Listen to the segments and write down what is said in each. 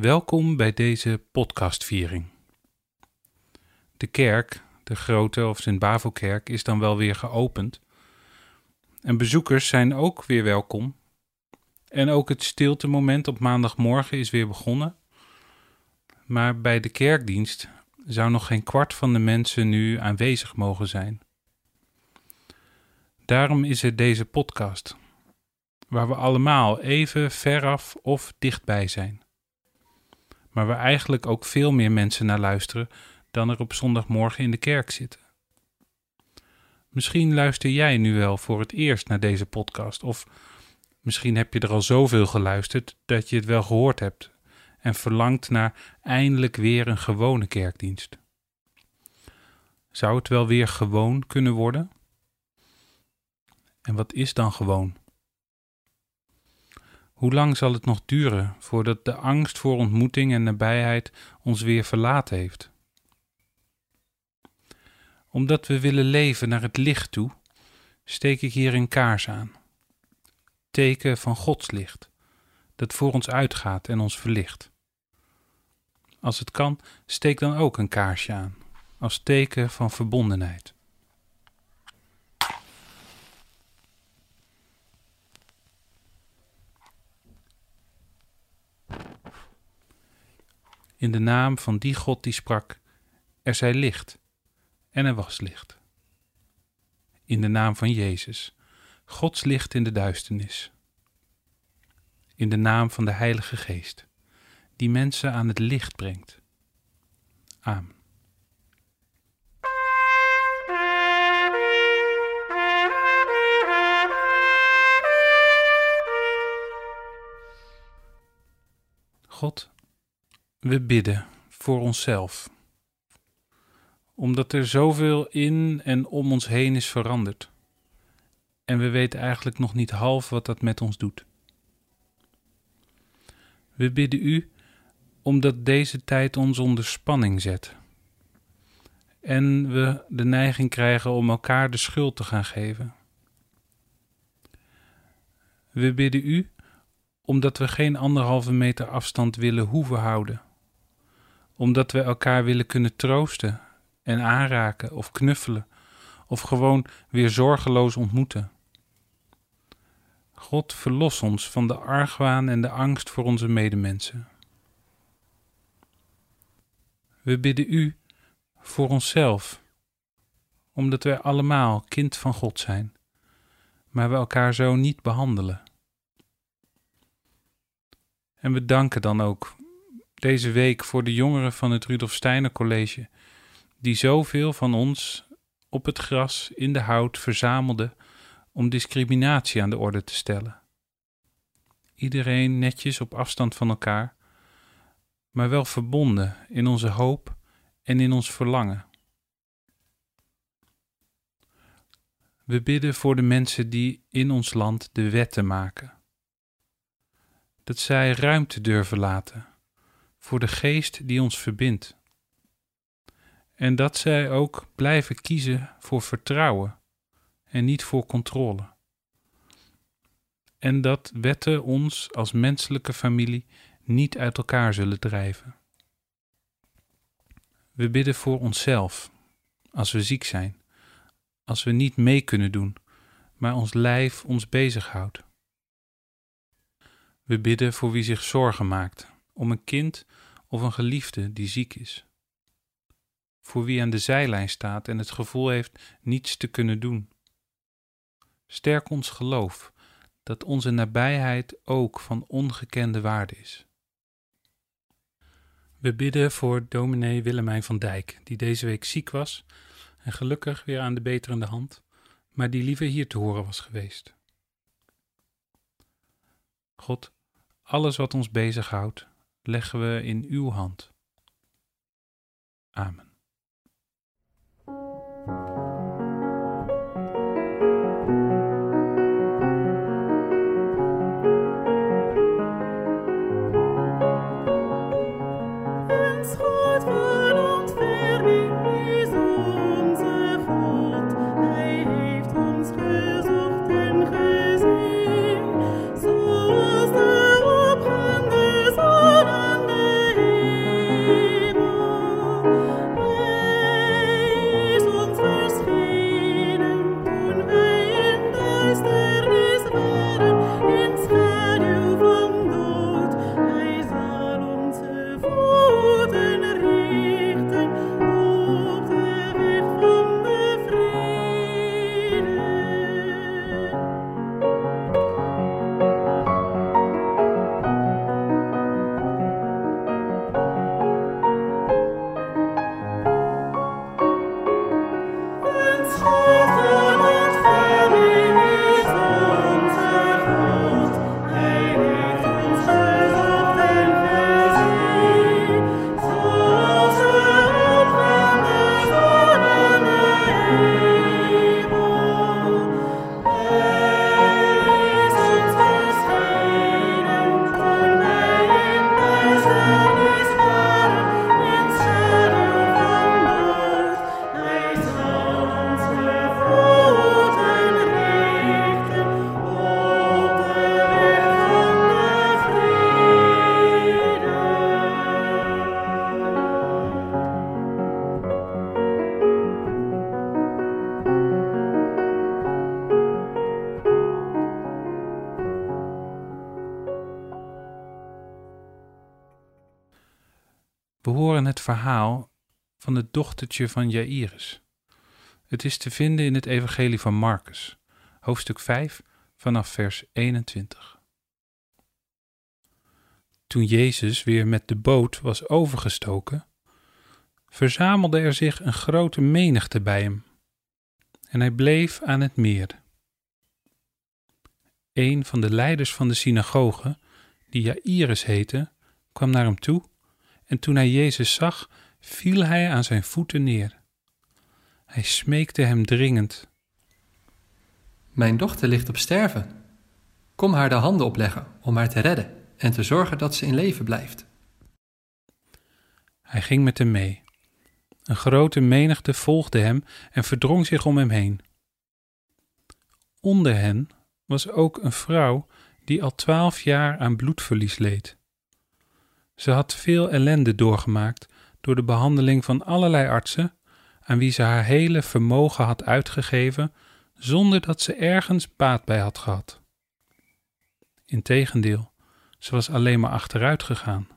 Welkom bij deze podcastviering. De kerk, de grote of Sint-Bavelkerk, is dan wel weer geopend. En bezoekers zijn ook weer welkom. En ook het stiltemoment op maandagmorgen is weer begonnen. Maar bij de kerkdienst zou nog geen kwart van de mensen nu aanwezig mogen zijn. Daarom is er deze podcast, waar we allemaal even veraf of dichtbij zijn maar waar eigenlijk ook veel meer mensen naar luisteren dan er op zondagmorgen in de kerk zitten. Misschien luister jij nu wel voor het eerst naar deze podcast, of misschien heb je er al zoveel geluisterd dat je het wel gehoord hebt en verlangt naar eindelijk weer een gewone kerkdienst. Zou het wel weer gewoon kunnen worden? En wat is dan gewoon? Hoe lang zal het nog duren voordat de angst voor ontmoeting en nabijheid ons weer verlaten heeft? Omdat we willen leven naar het licht toe, steek ik hier een kaars aan. Teken van Gods licht, dat voor ons uitgaat en ons verlicht. Als het kan, steek dan ook een kaarsje aan, als teken van verbondenheid. In de naam van die God die sprak: Er zij licht, en er was licht. In de naam van Jezus, Gods licht in de duisternis. In de naam van de Heilige Geest, die mensen aan het licht brengt. Amen. God, we bidden voor onszelf. Omdat er zoveel in en om ons heen is veranderd. En we weten eigenlijk nog niet half wat dat met ons doet. We bidden u omdat deze tijd ons onder spanning zet. En we de neiging krijgen om elkaar de schuld te gaan geven. We bidden u omdat we geen anderhalve meter afstand willen hoeven houden omdat we elkaar willen kunnen troosten en aanraken of knuffelen of gewoon weer zorgeloos ontmoeten. God verlos ons van de argwaan en de angst voor onze medemensen. We bidden U voor onszelf, omdat wij allemaal kind van God zijn, maar we elkaar zo niet behandelen. En we danken dan ook deze week voor de jongeren van het Rudolf Steiner College, die zoveel van ons op het gras in de hout verzamelden om discriminatie aan de orde te stellen. Iedereen netjes op afstand van elkaar, maar wel verbonden in onze hoop en in ons verlangen. We bidden voor de mensen die in ons land de wetten maken. Dat zij ruimte durven laten voor de geest die ons verbindt. En dat zij ook blijven kiezen voor vertrouwen en niet voor controle. En dat wetten ons als menselijke familie niet uit elkaar zullen drijven. We bidden voor onszelf als we ziek zijn, als we niet mee kunnen doen, maar ons lijf ons bezighoudt. We bidden voor wie zich zorgen maakt om een kind of een geliefde die ziek is. Voor wie aan de zijlijn staat en het gevoel heeft niets te kunnen doen. Sterk ons geloof dat onze nabijheid ook van ongekende waarde is. We bidden voor dominee Willemijn van Dijk, die deze week ziek was en gelukkig weer aan de beterende hand, maar die liever hier te horen was geweest. God, alles wat ons bezighoudt, leggen we in uw hand. Amen. Dochtertje van Jairus. Het is te vinden in het Evangelie van Marcus, hoofdstuk 5, vanaf vers 21. Toen Jezus weer met de boot was overgestoken, verzamelde er zich een grote menigte bij hem, en hij bleef aan het meer. Een van de leiders van de synagoge, die Jairus heette, kwam naar hem toe, en toen hij Jezus zag, viel hij aan zijn voeten neer. Hij smeekte hem dringend. Mijn dochter ligt op sterven. Kom haar de handen opleggen om haar te redden en te zorgen dat ze in leven blijft. Hij ging met hem mee. Een grote menigte volgde hem en verdrong zich om hem heen. Onder hen was ook een vrouw die al twaalf jaar aan bloedverlies leed. Ze had veel ellende doorgemaakt door de behandeling van allerlei artsen, aan wie ze haar hele vermogen had uitgegeven, zonder dat ze ergens baat bij had gehad. Integendeel, ze was alleen maar achteruit gegaan.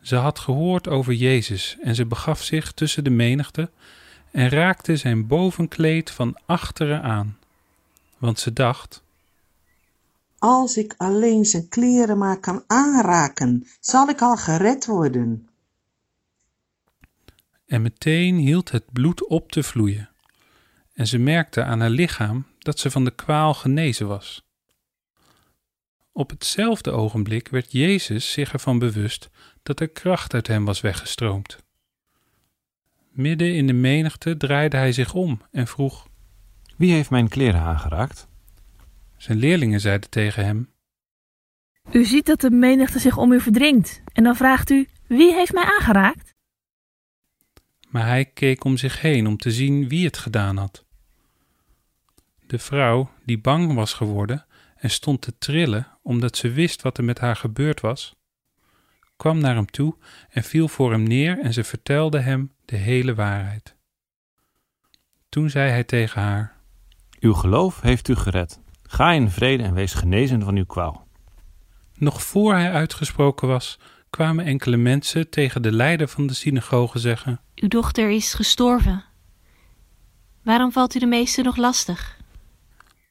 Ze had gehoord over Jezus en ze begaf zich tussen de menigte en raakte zijn bovenkleed van achteren aan, want ze dacht: Als ik alleen zijn kleren maar kan aanraken, zal ik al gered worden. En meteen hield het bloed op te vloeien, en ze merkte aan haar lichaam dat ze van de kwaal genezen was. Op hetzelfde ogenblik werd Jezus zich ervan bewust dat er kracht uit hem was weggestroomd. Midden in de menigte draaide hij zich om en vroeg: Wie heeft mijn kleren aangeraakt? Zijn leerlingen zeiden tegen hem: U ziet dat de menigte zich om u verdringt, en dan vraagt u: Wie heeft mij aangeraakt? Maar hij keek om zich heen om te zien wie het gedaan had. De vrouw, die bang was geworden en stond te trillen omdat ze wist wat er met haar gebeurd was, kwam naar hem toe en viel voor hem neer en ze vertelde hem de hele waarheid. Toen zei hij tegen haar: Uw geloof heeft u gered. Ga in vrede en wees genezen van uw kwaal. Nog voor hij uitgesproken was, kwamen enkele mensen tegen de leider van de synagoge zeggen: Uw dochter is gestorven. Waarom valt u de meester nog lastig?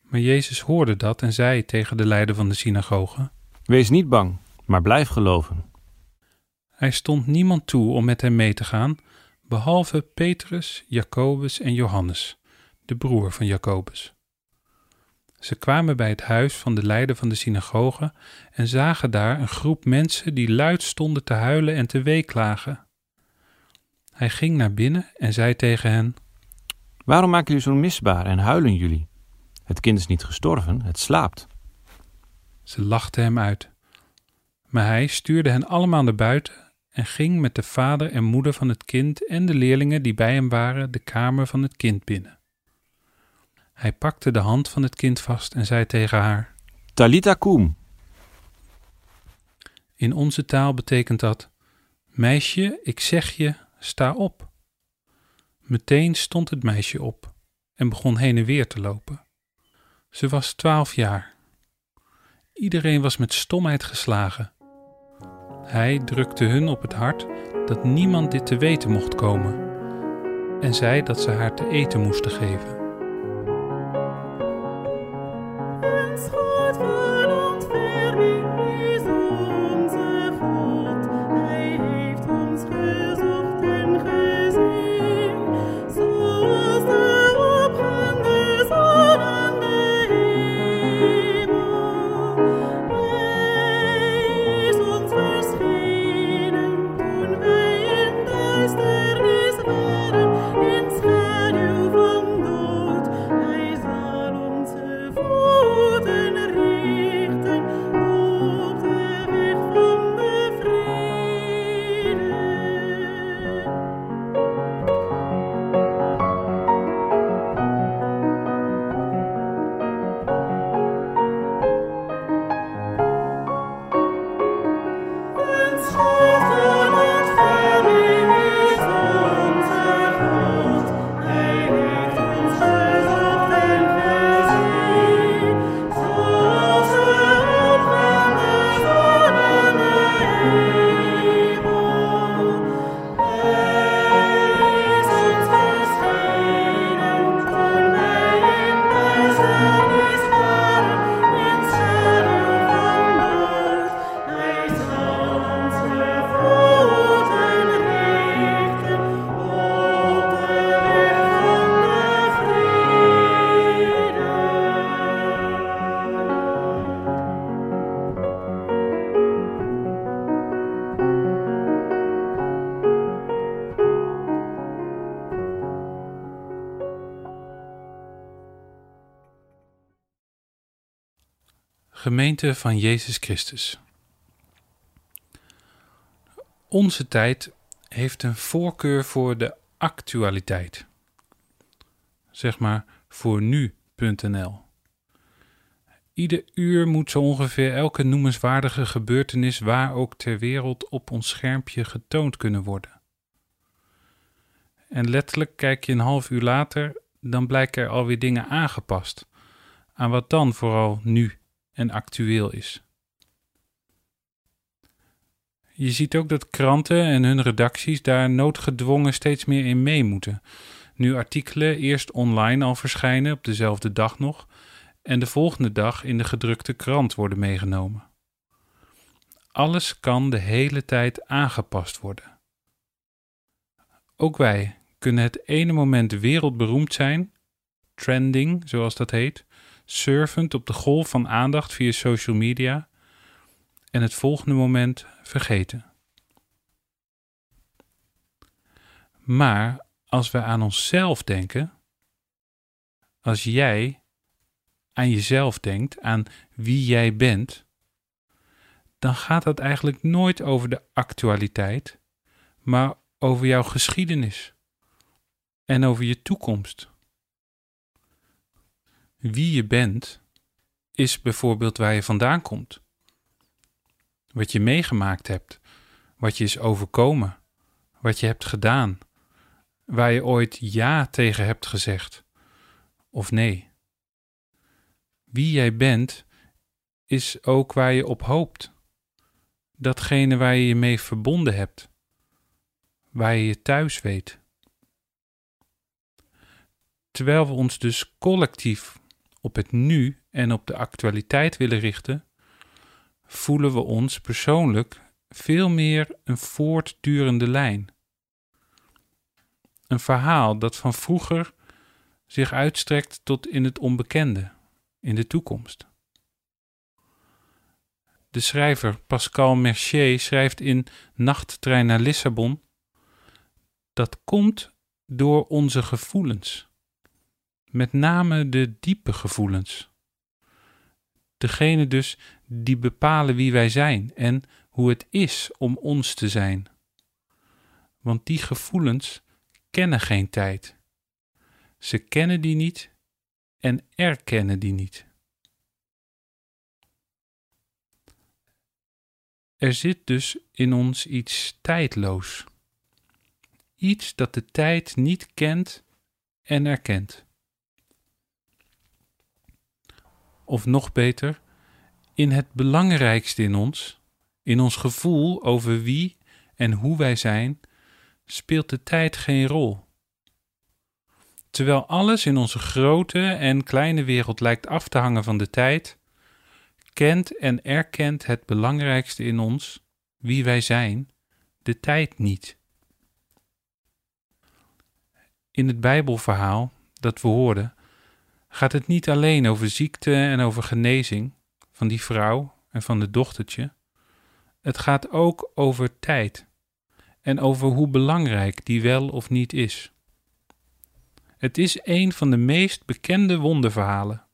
Maar Jezus hoorde dat en zei tegen de leider van de synagoge: Wees niet bang, maar blijf geloven. Hij stond niemand toe om met hem mee te gaan, behalve Petrus, Jacobus en Johannes, de broer van Jacobus. Ze kwamen bij het huis van de leider van de synagoge en zagen daar een groep mensen die luid stonden te huilen en te weeklagen. Hij ging naar binnen en zei tegen hen: Waarom maken jullie zo'n misbaar en huilen jullie? Het kind is niet gestorven, het slaapt. Ze lachten hem uit. Maar hij stuurde hen allemaal naar buiten en ging met de vader en moeder van het kind en de leerlingen die bij hem waren de kamer van het kind binnen. Hij pakte de hand van het kind vast en zei tegen haar: Talita kum. In onze taal betekent dat: Meisje, ik zeg je, sta op. Meteen stond het meisje op en begon heen en weer te lopen. Ze was twaalf jaar. Iedereen was met stomheid geslagen. Hij drukte hun op het hart dat niemand dit te weten mocht komen en zei dat ze haar te eten moesten geven. Van Jezus Christus. Onze tijd heeft een voorkeur voor de actualiteit. Zeg maar voor nu.nl. Ieder uur moet zo ongeveer elke noemenswaardige gebeurtenis waar ook ter wereld op ons schermpje getoond kunnen worden. En letterlijk kijk je een half uur later, dan blijken er alweer dingen aangepast aan wat dan vooral nu en actueel is. Je ziet ook dat kranten en hun redacties daar noodgedwongen steeds meer in mee moeten. Nu artikelen eerst online al verschijnen op dezelfde dag nog en de volgende dag in de gedrukte krant worden meegenomen. Alles kan de hele tijd aangepast worden. Ook wij kunnen het ene moment wereldberoemd zijn, trending zoals dat heet, surfend op de golf van aandacht via social media en het volgende moment vergeten. Maar als we aan onszelf denken, als jij aan jezelf denkt, aan wie jij bent, dan gaat dat eigenlijk nooit over de actualiteit, maar over jouw geschiedenis en over je toekomst. Wie je bent, is bijvoorbeeld waar je vandaan komt, wat je meegemaakt hebt, wat je is overkomen, wat je hebt gedaan, waar je ooit ja tegen hebt gezegd of nee. Wie jij bent, is ook waar je op hoopt. Datgene waar je je mee verbonden hebt, waar je je thuis weet. Terwijl we ons dus collectief op het nu en op de actualiteit willen richten, voelen we ons persoonlijk veel meer een voortdurende lijn. Een verhaal dat van vroeger zich uitstrekt tot in het onbekende, in de toekomst. De schrijver Pascal Mercier schrijft in Nachttrein naar Lissabon: Dat komt door onze gevoelens met name de diepe gevoelens. Degene dus die bepalen wie wij zijn en hoe het is om ons te zijn. Want die gevoelens kennen geen tijd. Ze kennen die niet en erkennen die niet. Er zit dus in ons iets tijdloos. Iets dat de tijd niet kent en erkent. Of nog beter, in het belangrijkste in ons, in ons gevoel over wie en hoe wij zijn, speelt de tijd geen rol. Terwijl alles in onze grote en kleine wereld lijkt af te hangen van de tijd, kent en erkent het belangrijkste in ons, wie wij zijn, de tijd niet. In het Bijbelverhaal dat we hoorden, gaat het niet alleen over ziekte en over genezing van die vrouw en van het dochtertje. Het gaat ook over tijd en over hoe belangrijk die wel of niet is. Het is een van de meest bekende wonderverhalen,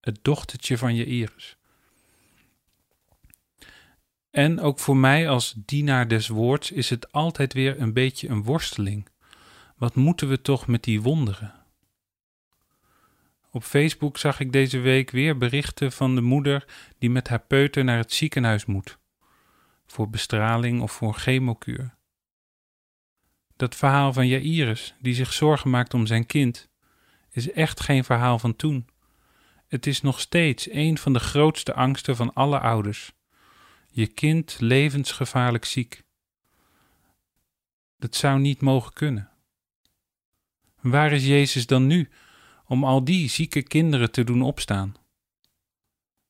het dochtertje van Jairus. En ook voor mij als dienaar des woords is het altijd weer een beetje een worsteling. Wat moeten we toch met die wonderen? Op Facebook zag ik deze week weer berichten van de moeder die met haar peuter naar het ziekenhuis moet. Voor bestraling of voor chemokuur. Dat verhaal van Jairus, die zich zorgen maakt om zijn kind, is echt geen verhaal van toen. Het is nog steeds een van de grootste angsten van alle ouders. Je kind levensgevaarlijk ziek. Dat zou niet mogen kunnen. Waar is Jezus dan nu om al die zieke kinderen te doen opstaan.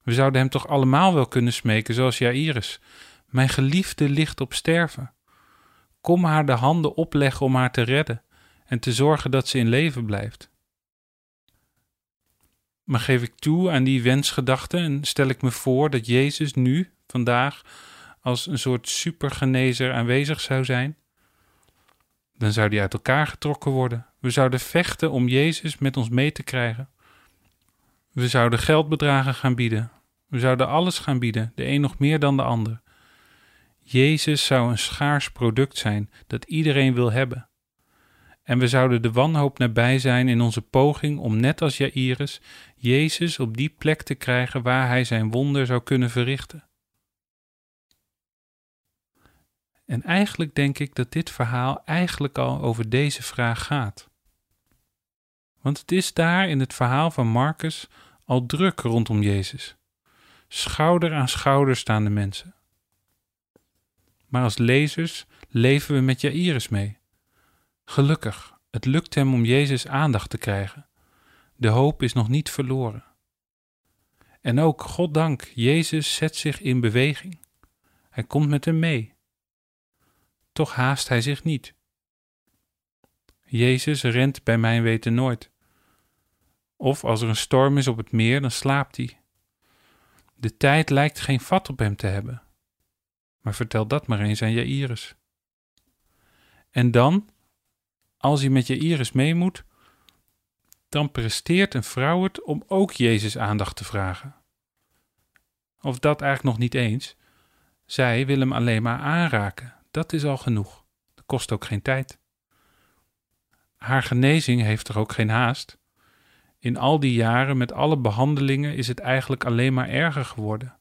We zouden hem toch allemaal wel kunnen smeken, zoals Jairus. Mijn geliefde ligt op sterven. Kom haar de handen opleggen om haar te redden en te zorgen dat ze in leven blijft. Maar geef ik toe aan die wensgedachte en stel ik me voor dat Jezus nu, vandaag, als een soort supergenezer aanwezig zou zijn? Dan zou die uit elkaar getrokken worden. We zouden vechten om Jezus met ons mee te krijgen. We zouden geldbedragen gaan bieden. We zouden alles gaan bieden, de een nog meer dan de ander. Jezus zou een schaars product zijn dat iedereen wil hebben. En we zouden de wanhoop nabij zijn in onze poging om net als Jairus Jezus op die plek te krijgen waar hij zijn wonder zou kunnen verrichten. En eigenlijk denk ik dat dit verhaal eigenlijk al over deze vraag gaat. Want het is daar in het verhaal van Marcus al druk rondom Jezus. Schouder aan schouder staan de mensen. Maar als lezers leven we met Jairus mee. Gelukkig, het lukt hem om Jezus aandacht te krijgen. De hoop is nog niet verloren. En ook, goddank, Jezus zet zich in beweging. Hij komt met hem mee. Toch haast hij zich niet. Jezus rent bij mijn weten nooit. Of als er een storm is op het meer, dan slaapt hij. De tijd lijkt geen vat op hem te hebben. Maar vertel dat maar eens aan Jairus. En dan, als hij met Jairus mee moet, dan presteert een vrouw het om ook Jezus aandacht te vragen. Of dat eigenlijk nog niet eens. Zij wil hem alleen maar aanraken. Dat is al genoeg. Dat kost ook geen tijd. Haar genezing heeft er ook geen haast. In al die jaren met alle behandelingen is het eigenlijk alleen maar erger geworden.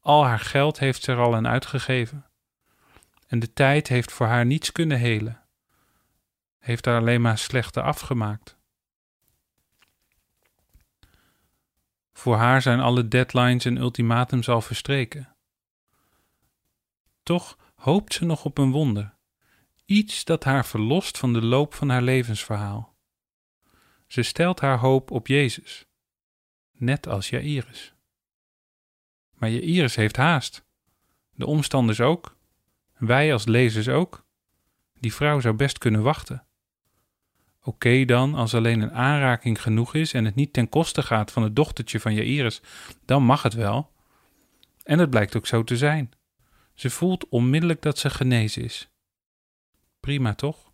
Al haar geld heeft ze er al aan uitgegeven. En de tijd heeft voor haar niets kunnen helen. Heeft haar alleen maar slechter afgemaakt. Voor haar zijn alle deadlines en ultimatums al verstreken. Toch hoopt ze nog op een wonder. Iets dat haar verlost van de loop van haar levensverhaal. Ze stelt haar hoop op Jezus, net als Jairus. Maar Jairus heeft haast. De omstanders ook. Wij als lezers ook. Die vrouw zou best kunnen wachten. Oké dan, als alleen een aanraking genoeg is en het niet ten koste gaat van het dochtertje van Jairus, dan mag het wel. En het blijkt ook zo te zijn. Ze voelt onmiddellijk dat ze genezen is. Prima toch?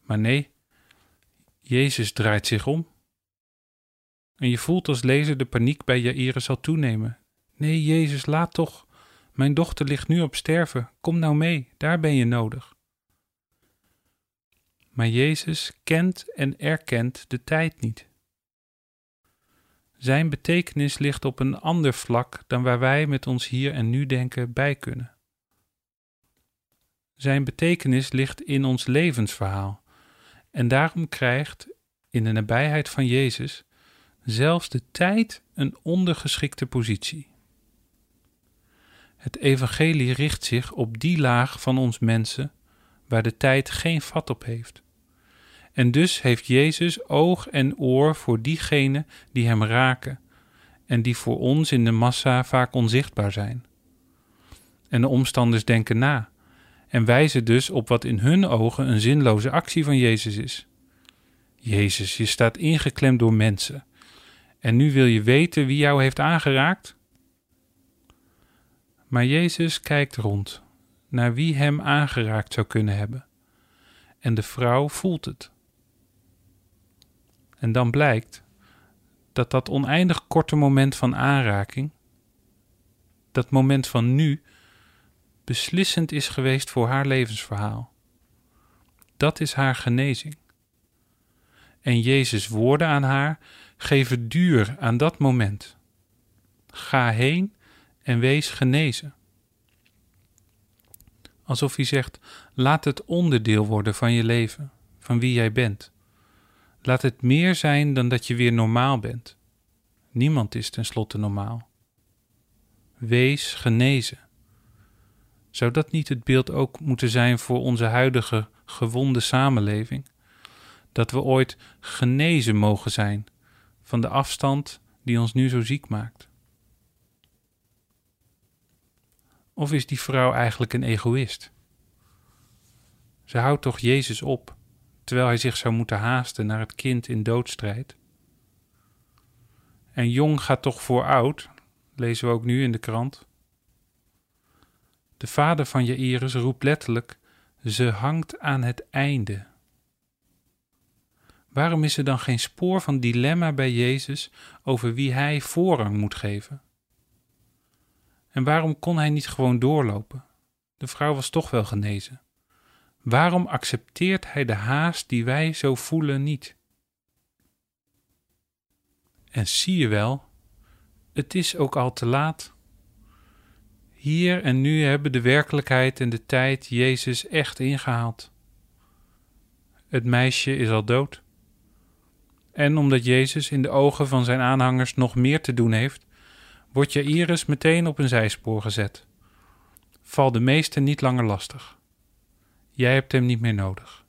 Maar nee, Jezus draait zich om. En je voelt als lezer de paniek bij Jairus zal toenemen. Nee, Jezus, laat toch. Mijn dochter ligt nu op sterven. Kom nou mee, daar ben je nodig. Maar Jezus kent en erkent de tijd niet. Zijn betekenis ligt op een ander vlak dan waar wij met ons hier en nu denken bij kunnen. Zijn betekenis ligt in ons levensverhaal en daarom krijgt in de nabijheid van Jezus zelfs de tijd een ondergeschikte positie. Het evangelie richt zich op die laag van ons mensen waar de tijd geen vat op heeft. En dus heeft Jezus oog en oor voor diegenen die hem raken en die voor ons in de massa vaak onzichtbaar zijn. En de omstanders denken na en wijzen dus op wat in hun ogen een zinloze actie van Jezus is. Jezus, je staat ingeklemd door mensen. En nu wil je weten wie jou heeft aangeraakt? Maar Jezus kijkt rond naar wie hem aangeraakt zou kunnen hebben. En de vrouw voelt het. En dan blijkt dat dat oneindig korte moment van aanraking, dat moment van nu, beslissend is geweest voor haar levensverhaal. Dat is haar genezing. En Jezus' woorden aan haar geven duur aan dat moment. Ga heen en wees genezen. Alsof hij zegt: laat het onderdeel worden van je leven, van wie jij bent. Laat het meer zijn dan dat je weer normaal bent. Niemand is tenslotte normaal. Wees genezen. Zou dat niet het beeld ook moeten zijn voor onze huidige gewonde samenleving? Dat we ooit genezen mogen zijn van de afstand die ons nu zo ziek maakt? Of is die vrouw eigenlijk een egoïst? Ze houdt toch Jezus op, terwijl hij zich zou moeten haasten naar het kind in doodstrijd? En jong gaat toch voor oud, lezen we ook nu in de krant. De vader van Jairus roept letterlijk: ze hangt aan het einde. Waarom is er dan geen spoor van dilemma bij Jezus over wie hij voorrang moet geven? En waarom kon hij niet gewoon doorlopen? De vrouw was toch wel genezen. Waarom accepteert hij de haast die wij zo voelen niet? En zie je wel, het is ook al te laat. Hier en nu hebben de werkelijkheid en de tijd Jezus echt ingehaald. Het meisje is al dood. En omdat Jezus in de ogen van zijn aanhangers nog meer te doen heeft, wordt Jairus meteen op een zijspoor gezet. Val de meesten niet langer lastig. Jij hebt hem niet meer nodig.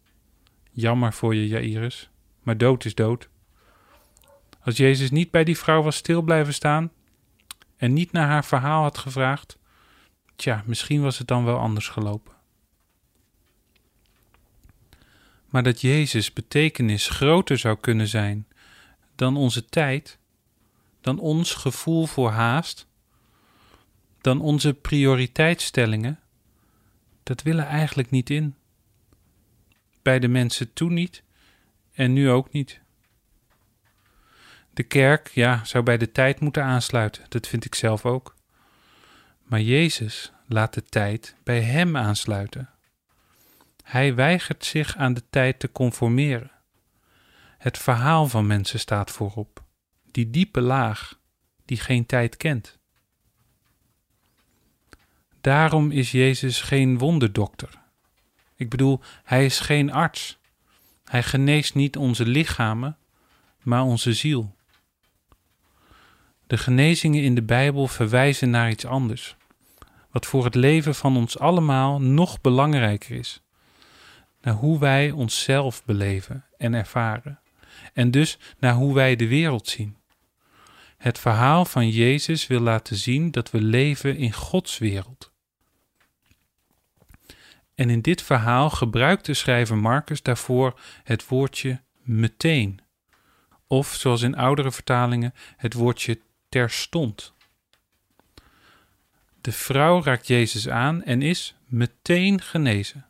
Jammer voor je, Jairus, maar dood is dood. Als Jezus niet bij die vrouw was stil blijven staan en niet naar haar verhaal had gevraagd, tja, misschien was het dan wel anders gelopen. Maar dat Jezus betekenis groter zou kunnen zijn dan onze tijd, dan ons gevoel voor haast, dan onze prioriteitsstellingen, dat willen eigenlijk niet in. Bij de mensen toen niet en nu ook niet. De kerk, ja, zou bij de tijd moeten aansluiten, dat vind ik zelf ook. Maar Jezus laat de tijd bij Hem aansluiten. Hij weigert zich aan de tijd te conformeren. Het verhaal van mensen staat voorop, die diepe laag, die geen tijd kent. Daarom is Jezus geen wonderdokter. Ik bedoel, hij is geen arts. Hij geneest niet onze lichamen, maar onze ziel. De genezingen in de Bijbel verwijzen naar iets anders, wat voor het leven van ons allemaal nog belangrijker is. Naar hoe wij onszelf beleven en ervaren, en dus naar hoe wij de wereld zien. Het verhaal van Jezus wil laten zien dat we leven in Gods wereld. En in dit verhaal gebruikt de schrijver Marcus daarvoor het woordje meteen, of zoals in oudere vertalingen het woordje terstond. De vrouw raakt Jezus aan en is meteen genezen.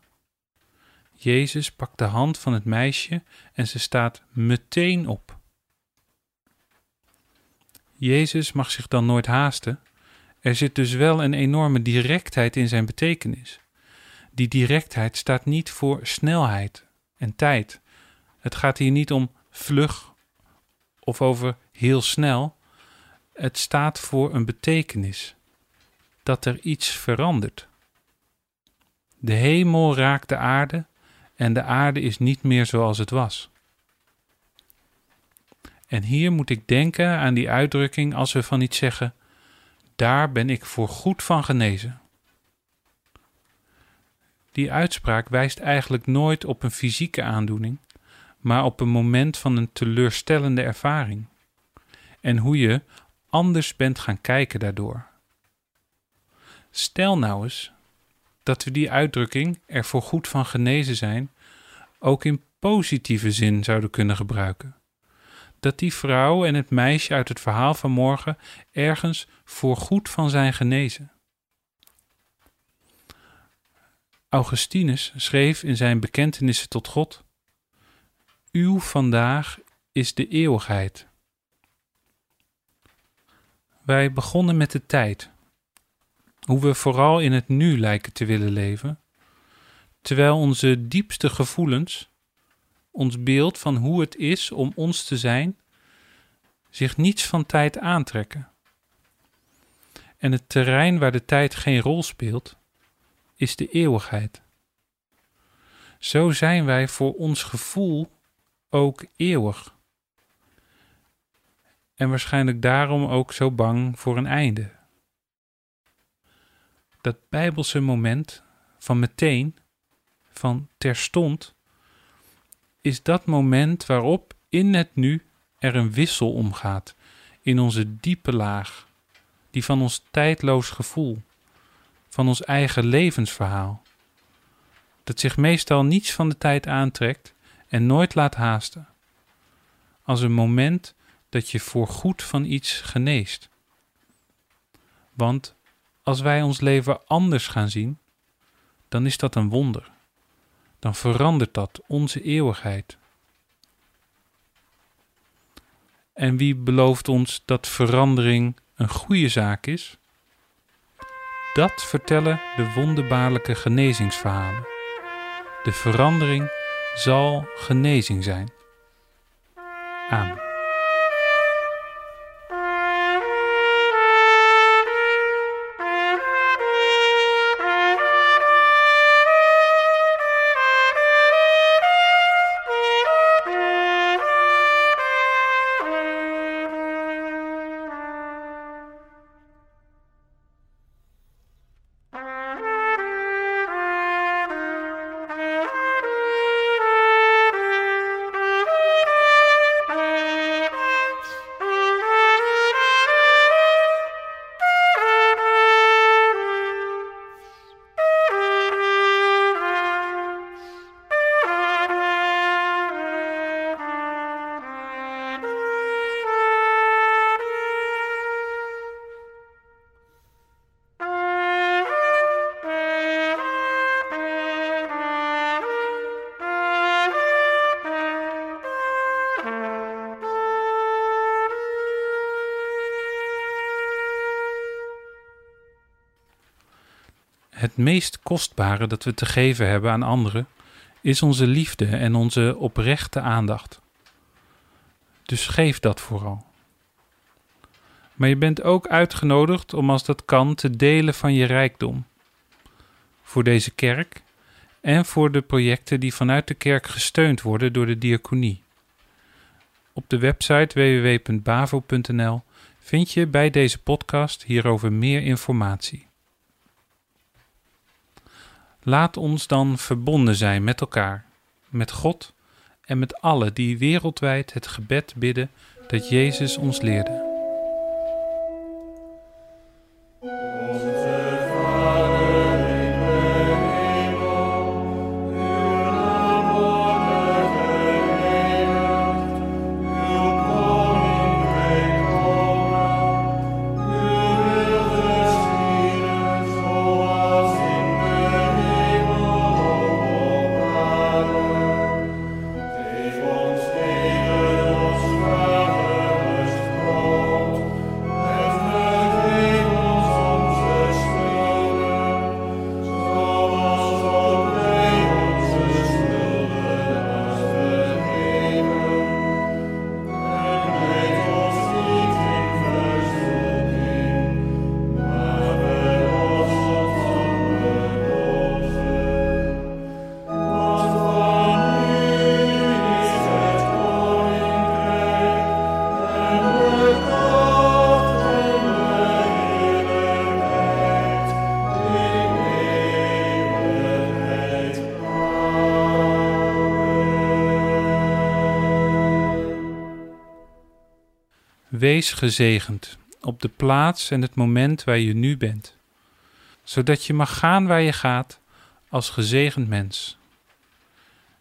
Jezus pakt de hand van het meisje en ze staat meteen op. Jezus mag zich dan nooit haasten. Er zit dus wel een enorme directheid in zijn betekenis. Die directheid staat niet voor snelheid en tijd. Het gaat hier niet om vlug of over heel snel. Het staat voor een betekenis. Dat er iets verandert. De hemel raakt de aarde en de aarde is niet meer zoals het was. En hier moet ik denken aan die uitdrukking als we van iets zeggen: daar ben ik voor goed van genezen. Die uitspraak wijst eigenlijk nooit op een fysieke aandoening, maar op een moment van een teleurstellende ervaring. En hoe je anders bent gaan kijken daardoor. Stel nou eens dat we die uitdrukking er voor goed van genezen zijn ook in positieve zin zouden kunnen gebruiken. Dat die vrouw en het meisje uit het verhaal van morgen ergens voor goed van zijn genezen. Augustinus schreef in zijn bekentenissen tot God: Uw vandaag is de eeuwigheid. Wij begonnen met de tijd, hoe we vooral in het nu lijken te willen leven, terwijl onze diepste gevoelens, ons beeld van hoe het is om ons te zijn, zich niets van tijd aantrekken. En het terrein waar de tijd geen rol speelt, is de eeuwigheid. Zo zijn wij voor ons gevoel ook eeuwig. En waarschijnlijk daarom ook zo bang voor een einde. Dat bijbelse moment van meteen, van terstond, is dat moment waarop in het nu er een wissel omgaat in onze diepe laag, die van ons tijdloos gevoel van ons eigen levensverhaal, dat zich meestal niets van de tijd aantrekt en nooit laat haasten, als een moment dat je voorgoed van iets geneest. Want als wij ons leven anders gaan zien, dan is dat een wonder. Dan verandert dat onze eeuwigheid. En wie belooft ons dat verandering een goede zaak is? Dat vertellen de wonderbaarlijke genezingsverhalen. De verandering zal genezing zijn. Amen. Het meest kostbare dat we te geven hebben aan anderen is onze liefde en onze oprechte aandacht. Dus geef dat vooral. Maar je bent ook uitgenodigd om als dat kan te delen van je rijkdom. Voor deze kerk en voor de projecten die vanuit de kerk gesteund worden door de diaconie. Op de website www.bavo.nl vind je bij deze podcast hierover meer informatie. Laat ons dan verbonden zijn met elkaar, met God en met allen die wereldwijd het gebed bidden dat Jezus ons leerde. Wees gezegend op de plaats en het moment waar je nu bent, zodat je mag gaan waar je gaat als gezegend mens.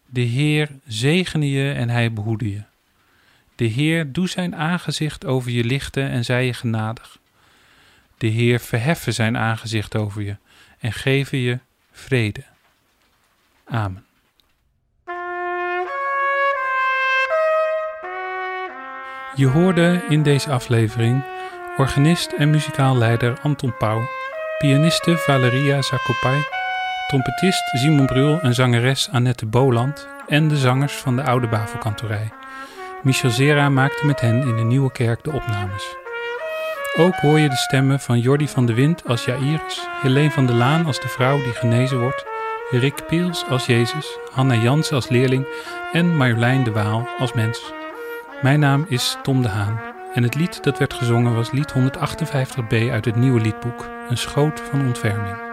De Heer zegene je en hij behoede je. De Heer doe zijn aangezicht over je lichten en zij je genadig. De Heer verheffen zijn aangezicht over je en geven je vrede. Amen. Je hoorde in deze aflevering organist en muzikaal leider Anton Pauw, pianiste Valeria Zakopai, trompetist Simon Brul en zangeres Annette Boland en de zangers van de Oude Bavelkantorij. Michel Zera maakte met hen in de Nieuwe Kerk de opnames. Ook hoor je de stemmen van Jordi van de Wind als Jairus, Helene van der Laan als de vrouw die genezen wordt, Rick Piels als Jezus, Hanna Jansen als leerling en Marjolein de Waal als mens. Mijn naam is Tom de Haan en het lied dat werd gezongen was lied 158b uit het nieuwe liedboek, Een schoot van ontferming.